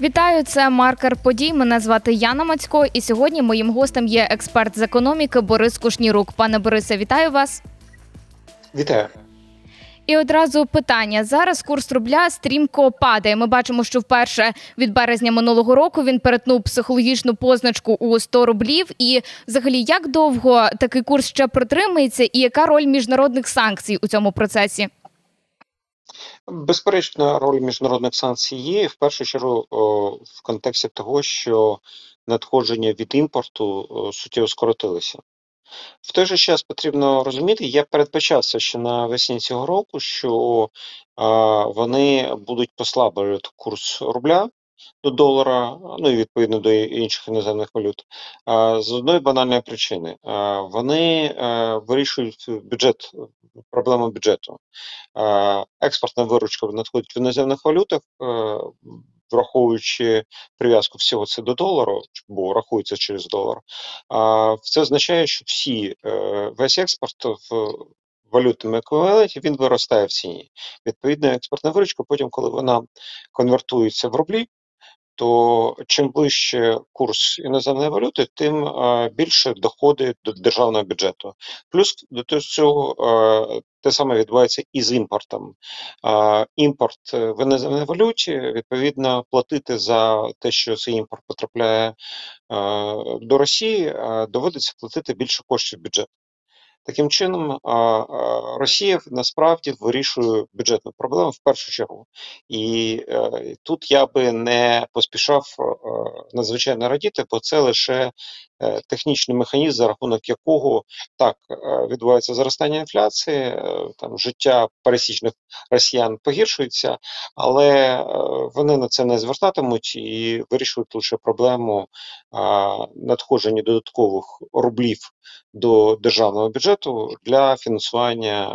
Вітаю, це маркер подій. Мене звати Яна Мацько, і сьогодні моїм гостем є експерт з економіки Борис Кушнірук. Пане Борисе, вітаю вас. Вітаю. І одразу питання: зараз курс рубля стрімко падає. Ми бачимо, що вперше від березня минулого року він перетнув психологічну позначку у 100 рублів. І, взагалі, як довго такий курс ще протримається, і яка роль міжнародних санкцій у цьому процесі? Безперечно, роль міжнародних санкцій є в першу чергу в контексті того, що надходження від імпорту о, суттєво скоротилися. В той же час потрібно розуміти, я передбачався ще навесні цього року, що а, вони будуть послаблювати курс рубля до долара, ну і відповідно до інших іноземних валют. З одної банальної причини вони вирішують бюджет, проблему бюджету. Експортна виручка надходить в іноземних валютах. Враховуючи прив'язку всього це до долару, бо рахується через долар, це означає, що всі е, весь експорт в валютному еквіваленті він виростає в ціні. Відповідно, експортна виручка, потім, коли вона конвертується в рублі, то чим вище курс іноземної валюти, тим е, більше доходи до державного бюджету. Плюс до цього е, те саме відбувається і з імпортом. Е, імпорт в іноземній валюті, відповідно, платити за те, що цей імпорт потрапляє до Росії, доводиться платити більше коштів в бюджет. Таким чином, Росія насправді вирішує бюджетну проблему в першу чергу, і е, тут я би не поспішав е, надзвичайно радіти, бо це лише е, технічний механізм, за рахунок якого так відбувається зростання інфляції, там життя пересічних росіян погіршується, але вони на це не звертатимуть і вирішують лише проблему надходження додаткових рублів до державного бюджету для фінансування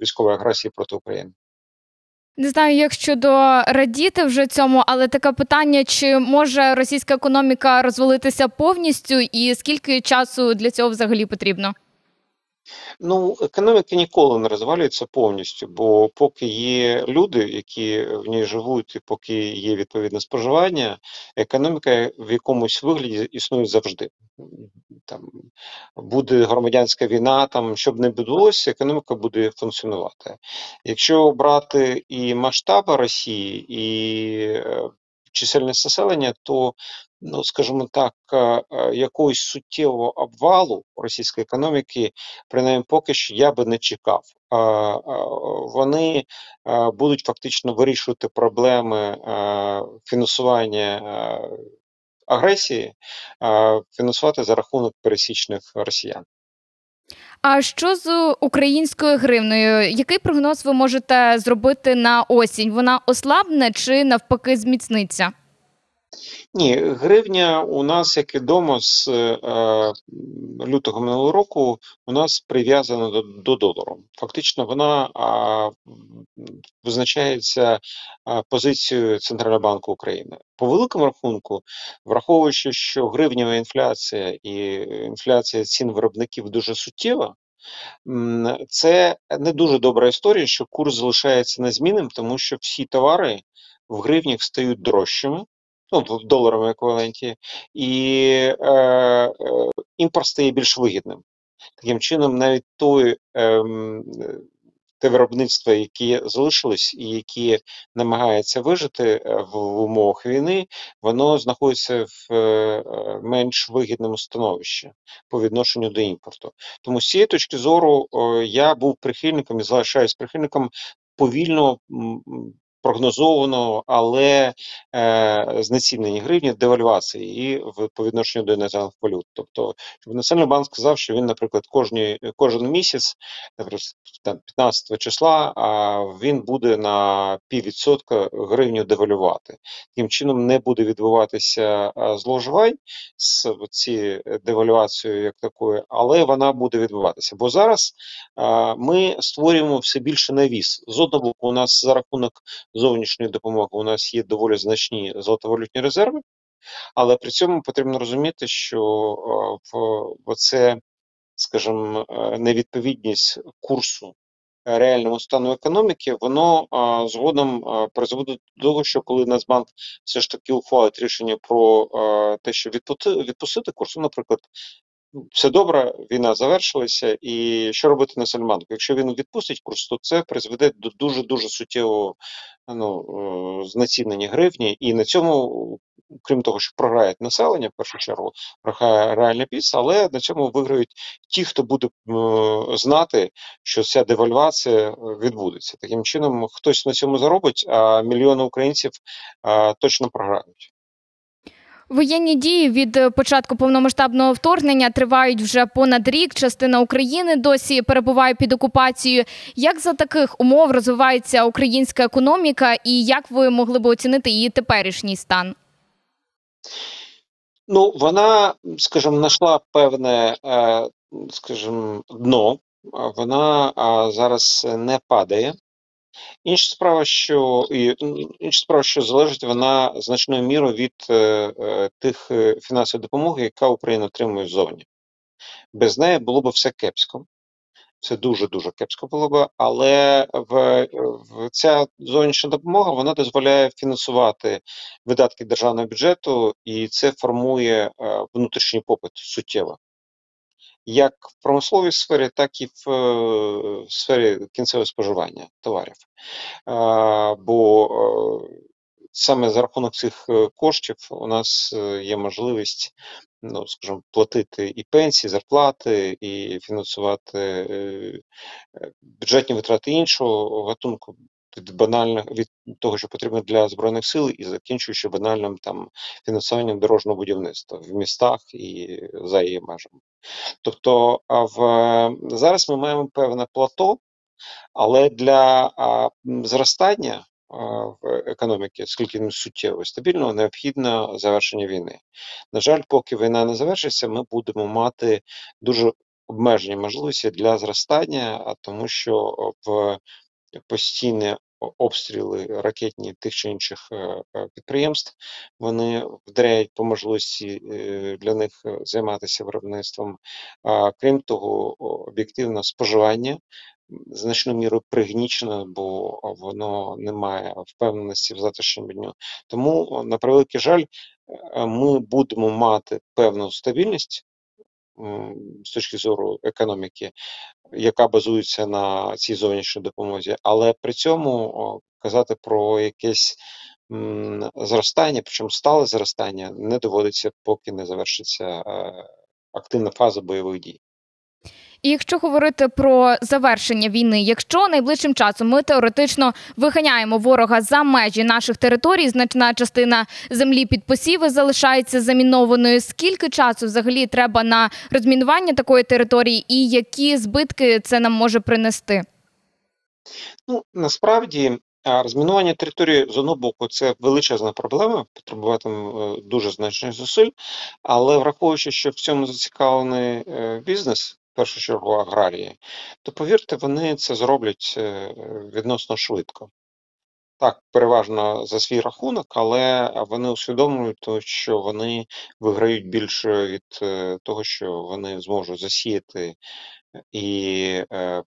військової агресії проти України. Не знаю, як щодо радіти вже цьому, але таке питання: чи може російська економіка розвалитися повністю, і скільки часу для цього взагалі потрібно? Ну, економіка ніколи не розвалюється повністю, бо поки є люди, які в ній живуть, і поки є відповідне споживання, економіка в якомусь вигляді існує завжди. Там буде громадянська війна, там щоб не відбулося, економіка буде функціонувати. Якщо брати і масштаби Росії, і е, чисельність населення, то ну скажімо так, е, е, якогось суттєвого обвалу російської економіки, принаймні поки що я би не чекав. Вони будуть фактично вирішувати проблеми фінансування агресії, фінансувати за рахунок пересічних росіян. А що з українською гривнею? Який прогноз ви можете зробити на осінь? Вона ослабне чи навпаки зміцниться? Ні, гривня у нас, як відомо, з е, лютого минулого року у нас прив'язана до до долару. Фактично, вона а, визначається а, позицією Центрального банку України. По великому рахунку, враховуючи, що гривнева інфляція і інфляція цін виробників дуже суттєва. Це не дуже добра історія, що курс залишається незмінним, тому що всі товари в гривнях стають дорожчими ну, в доларовому еквіваленті, і е, е, імпорт стає більш вигідним. Таким чином, навіть той. Е, те виробництво, які залишились, і які намагаються вижити е, в умовах війни, воно знаходиться в е, менш вигідному становищі по відношенню до імпорту. Тому з цієї точки зору я був прихильником і залишаюсь прихильником повільного прогнозованого, але е, знецінення гривні девальвації і в по відношенню до іноземних валют. Тобто, щоб Національний банк сказав, що він, наприклад, кожні, кожен місяць, наприклад, там 15 числа, а він буде на піввідсотка гривню девалювати. Таким чином не буде відбуватися зловживань з цією девальвацією як такою, але вона буде відбуватися. Бо зараз а, ми створюємо все більше навіс. З одного боку, у нас за рахунок зовнішньої допомоги у нас є доволі значні золотовалютні резерви, але при цьому потрібно розуміти, що в оце, скажімо, е, невідповідність курсу реальному стану економіки, воно згодом а, призводить до того, що коли Нацбанк все ж таки ухвалить рішення про те, що відпусти, відпустити курс, ну, наприклад, все добре, війна завершилася, і що робити Національному Якщо він відпустить курс, то це призведе до дуже дуже суттєвого ну, е, знецінення гривні, і на цьому, крім того, що програє населення, в першу чергу, програє реальний бізнес, але на цьому виграють ті, хто буде е, знати, що ця девальвація відбудеться. Таким чином, хтось на цьому заробить, а мільйони українців точно програють. Воєнні дії від е, початку повномасштабного вторгнення тривають вже понад рік. Частина України досі перебуває під окупацією. Як за таких умов розвивається українська економіка, і як ви могли б оцінити її теперішній стан? Ну, вона, скажімо, знайшла певне, е, скажімо, дно. Вона зараз не падає. Інша справа, що інша справа, що залежить вона значною мірою від е, е, тих е, фінансової допомоги, яка Україна отримує ззовні. Без неї було б все кепсько. Це дуже дуже кепсько було б, але в, в ця зовнішня допомога вона дозволяє фінансувати видатки державного бюджету, і це формує е, внутрішній попит суттєво як в промисловій сфері, так і в е, сфері кінцевого споживання товарів. Бо е, саме за рахунок цих е, коштів у нас є можливість, ну скажімо, платити і пенсії, зарплати, і фінансувати бюджетні витрати іншого гатунку від банальних від того, що потрібно для збройних сил, і закінчуючи банальним там фінансуванням дорожнього будівництва в містах і за її межами. Тобто, в зараз ми маємо певне плато, але для а, зростання в економіки, скільки суттєво стабільно, необхідно завершення війни. На жаль, поки війна не завершиться, ми будемо мати дуже обмежені можливості для зростання, тому що в постійне обстріли ракетні тих чи інших е, е, підприємств. Вони вдаряють по можливості е, для них займатися виробництвом. Крім того, об'єктивно споживання. Значну міру пригнічено, бо воно не має впевненості в завтрашньому дню. Тому, на превеликий жаль, ми будемо мати певну стабільність з точки зору економіки, яка базується на цій зовнішній допомозі, але при цьому казати про якесь зростання, причому стале зростання, не доводиться, поки не завершиться е, активна фаза бойових дій. І якщо говорити про завершення війни, якщо найближчим часом ми теоретично виганяємо ворога за межі наших територій, значна частина землі під посіви залишається замінованою. Скільки часу взагалі треба на розмінування такої території, і які збитки це нам може принести? Ну насправді. Розмінування території з одного боку це величезна проблема, потребуватиме дуже значних зусиль, але враховуючи, що в цьому зацікавлений е, бізнес, першу чергу аграрії, то повірте, вони це зроблять е, відносно швидко. Так, переважно за свій рахунок, але вони усвідомлюють, що вони виграють більше від е, того, що вони зможуть засіяти і е,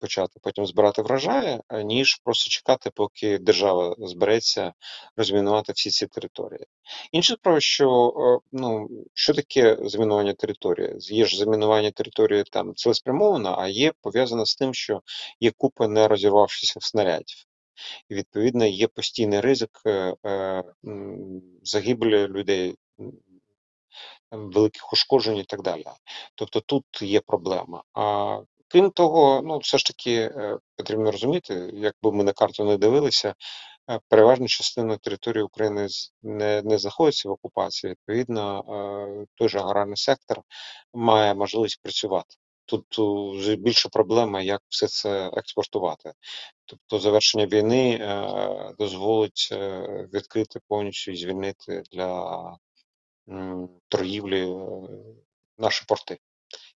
почати потім збирати врожаї, е, ніж просто чекати, поки держава збереться розмінувати всі ці території. Інша справа, що е, ну що таке замінування території? Є ж замінування території там цілеспрямовано, а є пов'язано з тим, що є купа не розірвавшихся снарядів. І відповідно є постійний ризик е, е, загибелі людей великих ушкоджень і так далі. Тобто тут є проблема. А крім того, ну все ж таки е, потрібно розуміти, якби ми на карту не дивилися. Е, переважна частина території України не не знаходиться в окупації. Відповідно, е, той же аграрний сектор має можливість працювати. Тут більше проблема, як все це експортувати. Тобто завершення війни дозволить відкрити повністю і звільнити для торгівлі наші порти.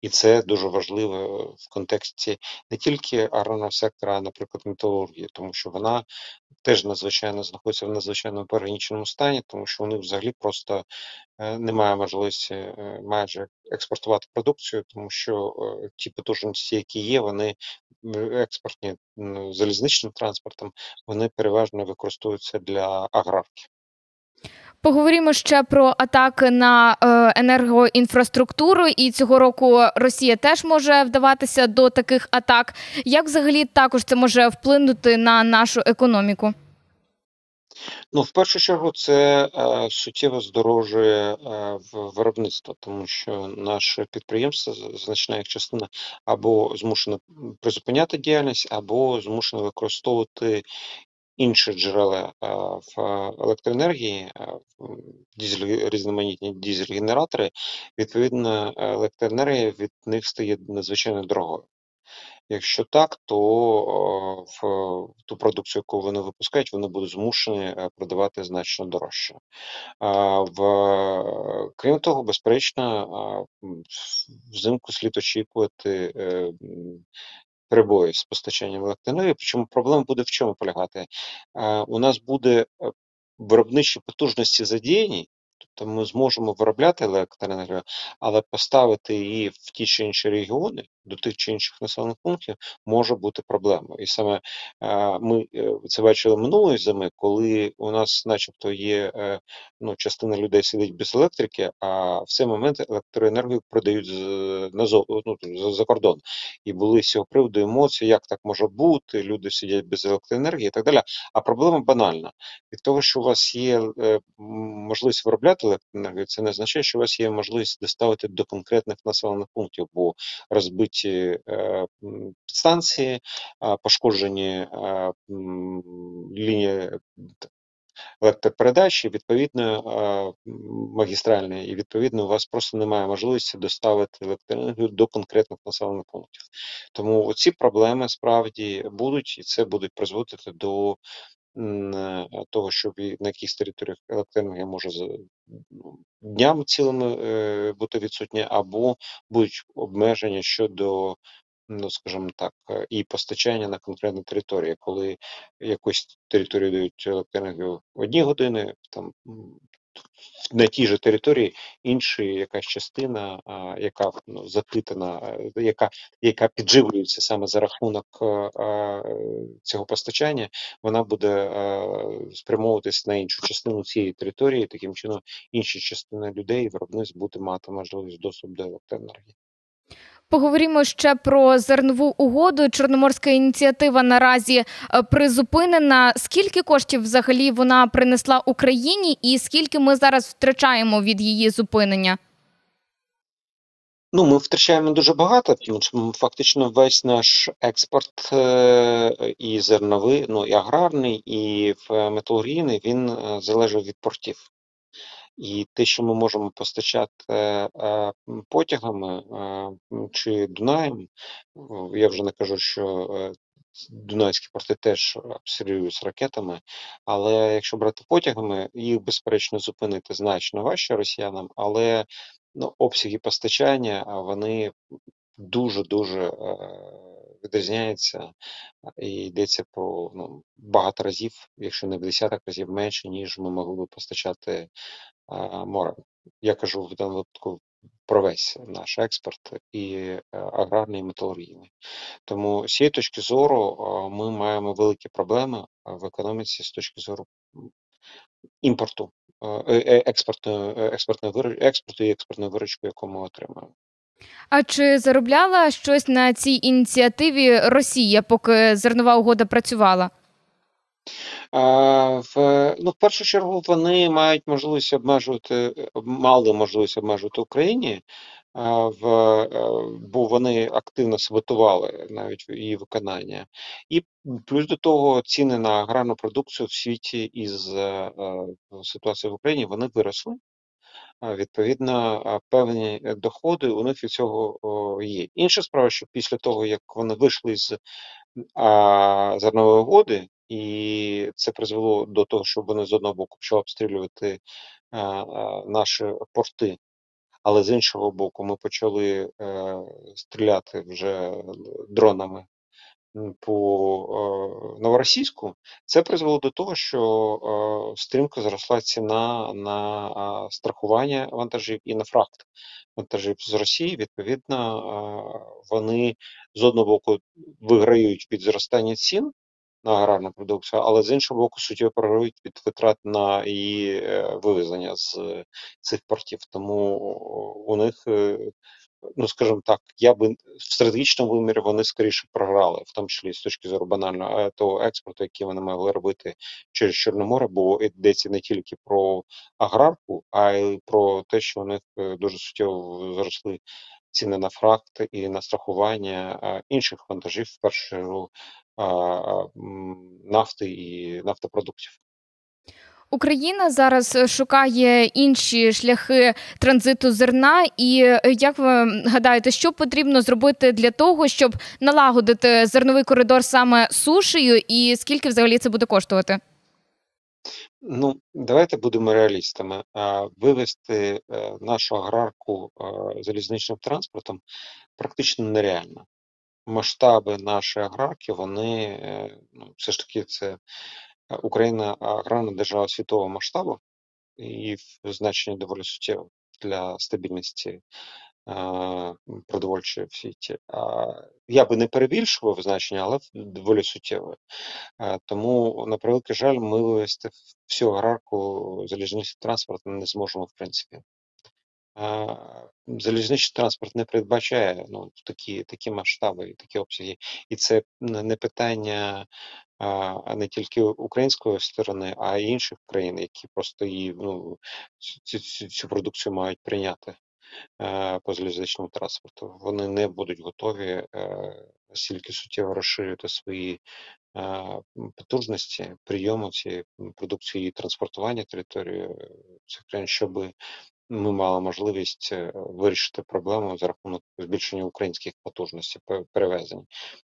І це дуже важливо в контексті не тільки аграрного сектора, а, наприклад, металургії, тому що вона теж надзвичайно знаходиться в надзвичайно перегніченому стані, тому що них взагалі просто е, немає можливості е, майже експортувати продукцію, тому що е, ті потужності, які є, вони експортні залізничним транспортом, вони переважно використовуються для аграрки. Поговоримо ще про атаки на е, енергоінфраструктуру, і цього року Росія теж може вдаватися до таких атак. Як взагалі також це може вплинути на нашу економіку? Ну, в першу чергу, це е, суттєво здорожує е, виробництво, тому що наше підприємство, значна їх частина, або змушено призупиняти діяльність, або змушено використовувати інші джерела е, в електроенергії, е, дізель, різноманітні дізель-генератори. Відповідно, електроенергія від них стає надзвичайно дорогою. Якщо так, то в ту продукцію, яку вони випускають, вони будуть змушені е, продавати значно дорожче. В, крім того, безперечно, взимку слід очікувати е, перебої з постачанням електроенергії. Причому проблема буде в чому полягати? У нас буде е, виробничі потужності задіяні. Тобто ми зможемо виробляти електроенергію, але поставити її в ті чи інші регіони до тих чи інших населених пунктів може бути проблемою. І саме е, ми е, це бачили минулої зими, коли у нас, начебто, є е, ну, частина людей сидить без електрики, а в цей момент електроенергію продають з ну, за, за кордон. І були з цього приводу емоції, як так може бути, люди сидять без електроенергії і так далі. А проблема банальна. Від того, що у вас є можливість виробляти електроенергію, це не означає, що у вас є можливість доставити до конкретних населених пунктів, бо розбиті побиті е, підстанції, пошкоджені е, лінії електропередачі, відповідно е, магістральні, і відповідно у вас просто немає можливості доставити електроенергію до конкретних населених пунктів. Тому ці проблеми справді будуть, і це будуть призводити до того, що на якихось територіях електроенергія може ну, днями цілими е, бути відсутня, або будуть обмеження щодо, ну скажімо так, е, і постачання на конкретні території, коли якусь територію дають електроенергію в одні години, там на тій же території інша якась частина, яка ну, запитана, е, яка яка підживлюється саме за рахунок е, цього постачання, вона буде е, спрямовуватись на іншу частину цієї території. Таким чином, інші частини людей виробництв буде мати можливість доступ до електроенергії. Поговоримо ще про зернову угоду. Чорноморська ініціатива наразі е, призупинена. Скільки коштів взагалі вона принесла Україні, і скільки ми зараз втрачаємо від її зупинення? Ну, ми втрачаємо дуже багато, тому що фактично весь наш експорт е, і зерновий, ну і аграрний, і металургійний він е, залежить від портів. І те, що ми можемо постачати е, потягами е, чи Дунаєм, я вже не кажу, що е, Дунайські порти теж обстрілюються ракетами, але якщо брати потягами, їх безперечно зупинити значно важче росіянам, але ну, обсяги постачання вони дуже дуже відрізняються і йдеться про ну, багато разів, якщо не в десяток разів менше, ніж ми могли би постачати морем. Я кажу в даному випадку про весь наш експорт і е, аграрний, і металургійний. Тому з цієї точки зору ми маємо великі проблеми в економіці з точки зору імпорту, е, е, експортної експортної експорту і експортної виручки, яку ми отримуємо. А чи заробляла щось на цій ініціативі Росія, поки зернова угода працювала? В, ну, в першу чергу вони мають можливість обмежувати, мали можливість обмежувати Україні, в, е, бо вони активно саботували навіть її виконання. І плюс до того ціни на аграрну продукцію в світі із е, е, ситуації в Україні вони виросли. Відповідно, певні доходи у них від цього є. Інша справа, що після того, як вони вийшли з зернової угоди, і це призвело до того, що вони з одного боку почали обстрілювати наші порти. але з іншого боку, ми почали е, стріляти вже дронами по новоросійську, це призвело до того, що стрімко зросла ціна на страхування вантажів і на фракт вантажів з Росії. Відповідно, вони з одного боку виграють від зростання цін на аграрну продукцію, але з іншого боку, суттєво програють від витрат на її е, вивезення з цих портів. Тому у них е, ну скажімо так, я би в стратегічному вимірі вони скоріше програли, в тому числі з точки зору банального е, того експорту, який вони могли робити через Чорне море, бо йдеться не тільки про аграрку, а й про те, що у них е, дуже суттєво зросли ціни на фракт і на страхування е, інших вантажів, в першу нафти і нафтопродуктів. Україна зараз е, шукає інші шляхи транзиту зерна. І е, як ви гадаєте, що потрібно зробити для того, щоб налагодити зерновий коридор саме сушею, і скільки взагалі це буде коштувати? Ну, давайте будемо реалістами. Вивести е, нашу аграрку залізничним транспортом практично нереально. Масштаби нашої аграрки, вони ну, все ж таки це Україна аграрна держава світового масштабу і значення доволі суттєве для стабільності продовольчої в світі. Я би не перебільшував значення, але доволі суттєве. Тому, на превеликий жаль, ми вивести всю аграрку залізничний транспорт не зможемо, в принципі. Залізничний транспорт не передбачає ну, такі такі масштаби такі обсяги. І це не питання а не тільки української сторони, а й інших країн, які просто її ну, цю, цю, продукцію мають прийняти е, по залізничному транспорту. Вони не будуть готові е, настільки суттєво розширювати свої е, потужності прийому цієї продукції і транспортування території цих країн, щоб ми мали можливість е, вирішити проблему за рахунок збільшення українських потужностей перевезень.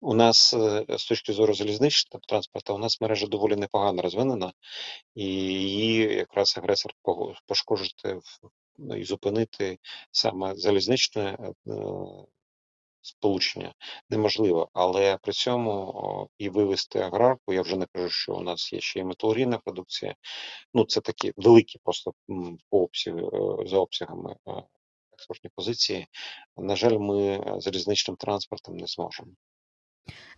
У нас е, з точки зору залізничного транспорту, у нас мережа доволі непогано розвинена, і її якраз агресор пошкодити ну, і зупинити саме залізничне е, сполучення неможливо, але при цьому і вивести аграрку. Я вже не кажу, що у нас є ще і металургійна продукція. Ну це такі великі, просто по обсягу е, за обсягами е, експортні позиції. На жаль, ми залізничним транспортом не зможемо.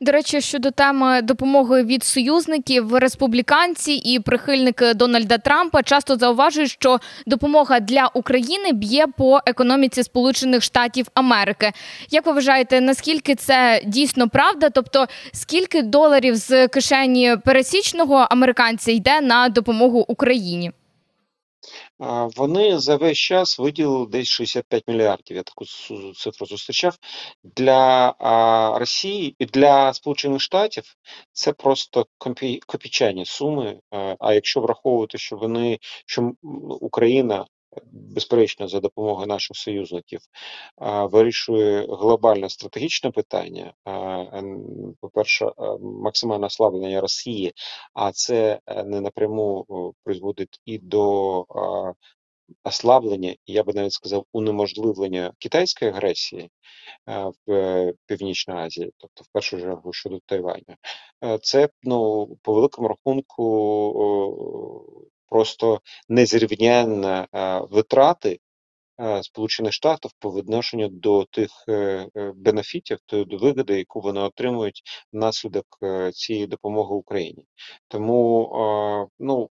До речі, щодо теми допомоги від союзників, республіканці і прихильники Дональда Трампа часто зауважують, що допомога для України б'є по економіці Сполучених Штатів Америки. Як ви вважаєте, наскільки це дійсно правда? Тобто, скільки доларів з кишені пересічного американця йде на допомогу Україні? Вони за весь час виділили десь 65 мільярдів. Я таку цифру зустрічав для Росії і для Сполучених Штатів. Це просто копійчані суми. А якщо враховувати, що вони що Україна безперечно, за допомогою наших союзників вирішує глобальне стратегічне питання. По-перше, максимальне ослаблення Росії, а це е, не напряму призводить і до ослаблення, я би навіть сказав, унеможливлення китайської агресії в Північній Азії, тобто в першу чергу щодо Тайваню. Це ну по великому рахунку просто незрівнянні витрати Сполучених Штатів по відношенню до тих е, е, бенефітів, до вигоди, яку вони отримують внаслідок е, цієї допомоги Україні. Тому ну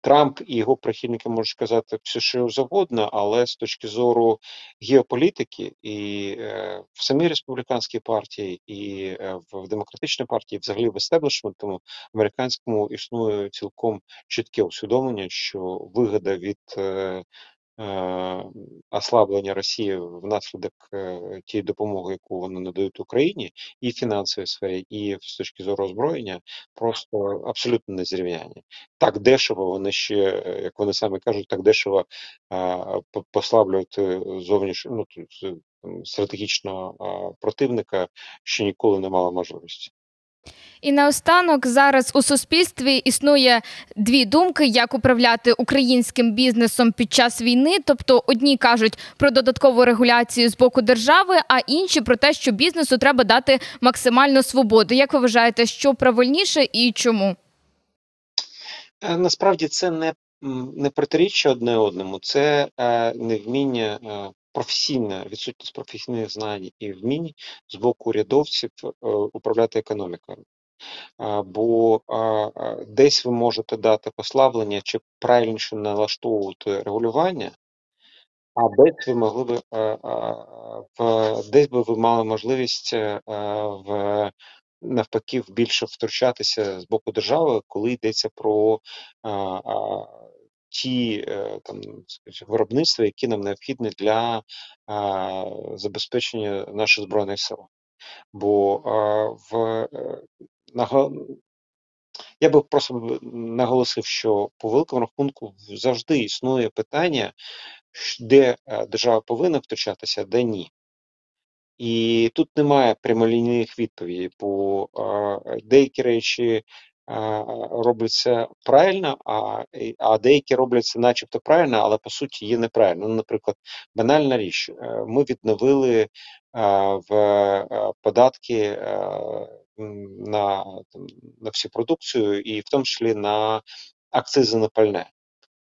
Трамп і його прихильники можуть сказати все, що завгодно, але з точки зору геополітики і е, в самій республіканській партії, і е, в демократичній партії, взагалі в естеблішменту американському існує цілком чітке усвідомлення, що вигода від Е, ослаблення Росії внаслідок е, тієї допомоги, яку вони надають Україні, і в фінансовій сфері, і з точки зору озброєння, просто абсолютно незрівняні. Так дешево вони ще, як вони самі кажуть, так дешево послаблювати зовнішньо ну, стратегічного противника, що ніколи не мало можливості. І наостанок зараз у суспільстві існує дві думки, як управляти українським бізнесом під час війни. Тобто, одні кажуть про додаткову регуляцію з боку держави, а інші про те, що бізнесу треба дати максимальну свободу. Як ви вважаєте, що правильніше і чому? Е, Насправді це не, не протиріччя одне одному, це е, невміння, е, професійна відсутність професійних знань і вмінь з боку урядовців е, управляти економікою. Бо десь ви можете дати послаблення чи правильніше налаштовувати регулювання, а десь ви могли в десь би ви мали можливість е, в навпаки більше втручатися з боку держави, коли йдеться про ті е, там виробництва, які нам необхідні для забезпечення наших збройних сил. Бо в е, я би просто наголосив, що по великому рахунку завжди існує питання, де е, держава повинна втручатися, де ні. І тут немає прямолінійних відповідей, бо деякі речі робляться правильно, а, а деякі робляться начебто правильно, але по суті є неправильно. Ну, наприклад, банальна річ: е, ми відновили е, в е, податки на, на всю продукцію, і в тому числі на акцизи на пальне.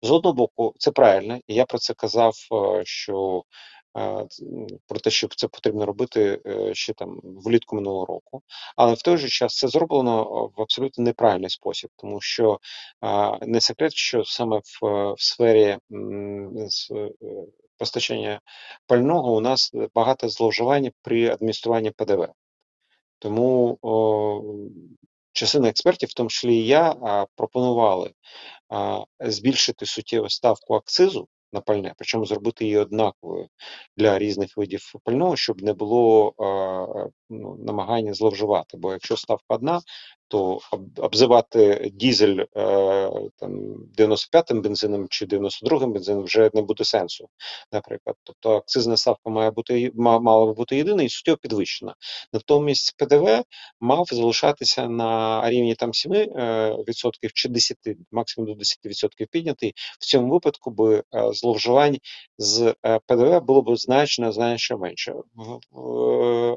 З одного боку, це правильно, і я про це казав, що про те, що це потрібно робити е, ще там влітку минулого року. Але в той же час це зроблено в абсолютно неправильний спосіб, тому що не секрет, що саме в, е, в сфері е, постачання пального у нас багато зловживань при адмініструванні ПДВ. Тому о, частина експертів, в тому числі і я, пропонували збільшити суттєво ставку акцизу на пальне, причому зробити її однаковою для різних видів пального, щоб не було ну, намагання зловживати. Бо якщо ставка одна, то обзивати дізель е, там 95-м бензином чи 92-м бензином вже не буде сенсу, наприклад. Тобто акцизна ставка має бути ма- мала би бути єдина і суттєво підвищена. Натомість ПДВ мав залишатися на рівні там 7% відсотків чи 10, максимум до 10% піднятий. В цьому випадку би е, зловживань з е, ПДВ було б значно значно менше.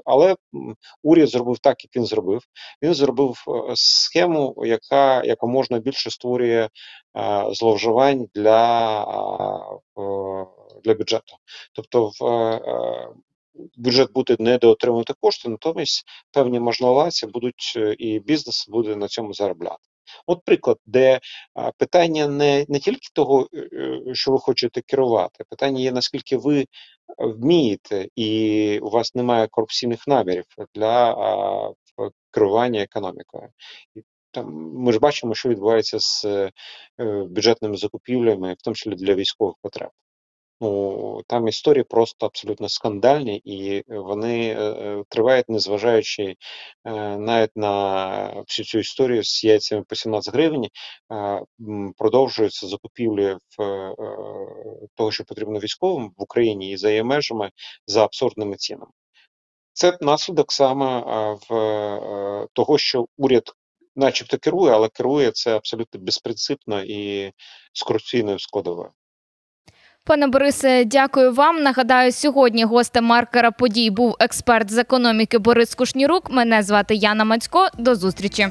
Але уряд зробив так, як він зробив. Він зробив е, схему, яка якомога більше створює е, зловживань для, е, для бюджету. Тобто в е, бюджет буде недоотримувати кошти, натомість певні можновладці будуть і бізнес буде на цьому заробляти. От приклад, де питання не, не тільки того, що ви хочете керувати, питання є наскільки ви вмієте, і у вас немає корупційних намірів для керування економікою. І там ми ж бачимо, що відбувається з е, е, бюджетними закупівлями, в тому числі для військових потреб. Ну, там історії просто абсолютно скандальні, і вони е, е, тривають, незважаючи е, навіть на всю цю історію з яйцями по 17 гривень. е, Продовжуються закупівлі в е, е, того, що потрібно військовим в Україні і за її межами за абсурдними цінами. Це наслідок саме в е, того, що уряд, начебто, керує, але керує це абсолютно безпринципно і з корупційною складовою. Пане Борисе, дякую вам. Нагадаю, сьогодні гостем маркера подій був експерт з економіки Борис Кушнірук. Мене звати Яна Мацько. До зустрічі.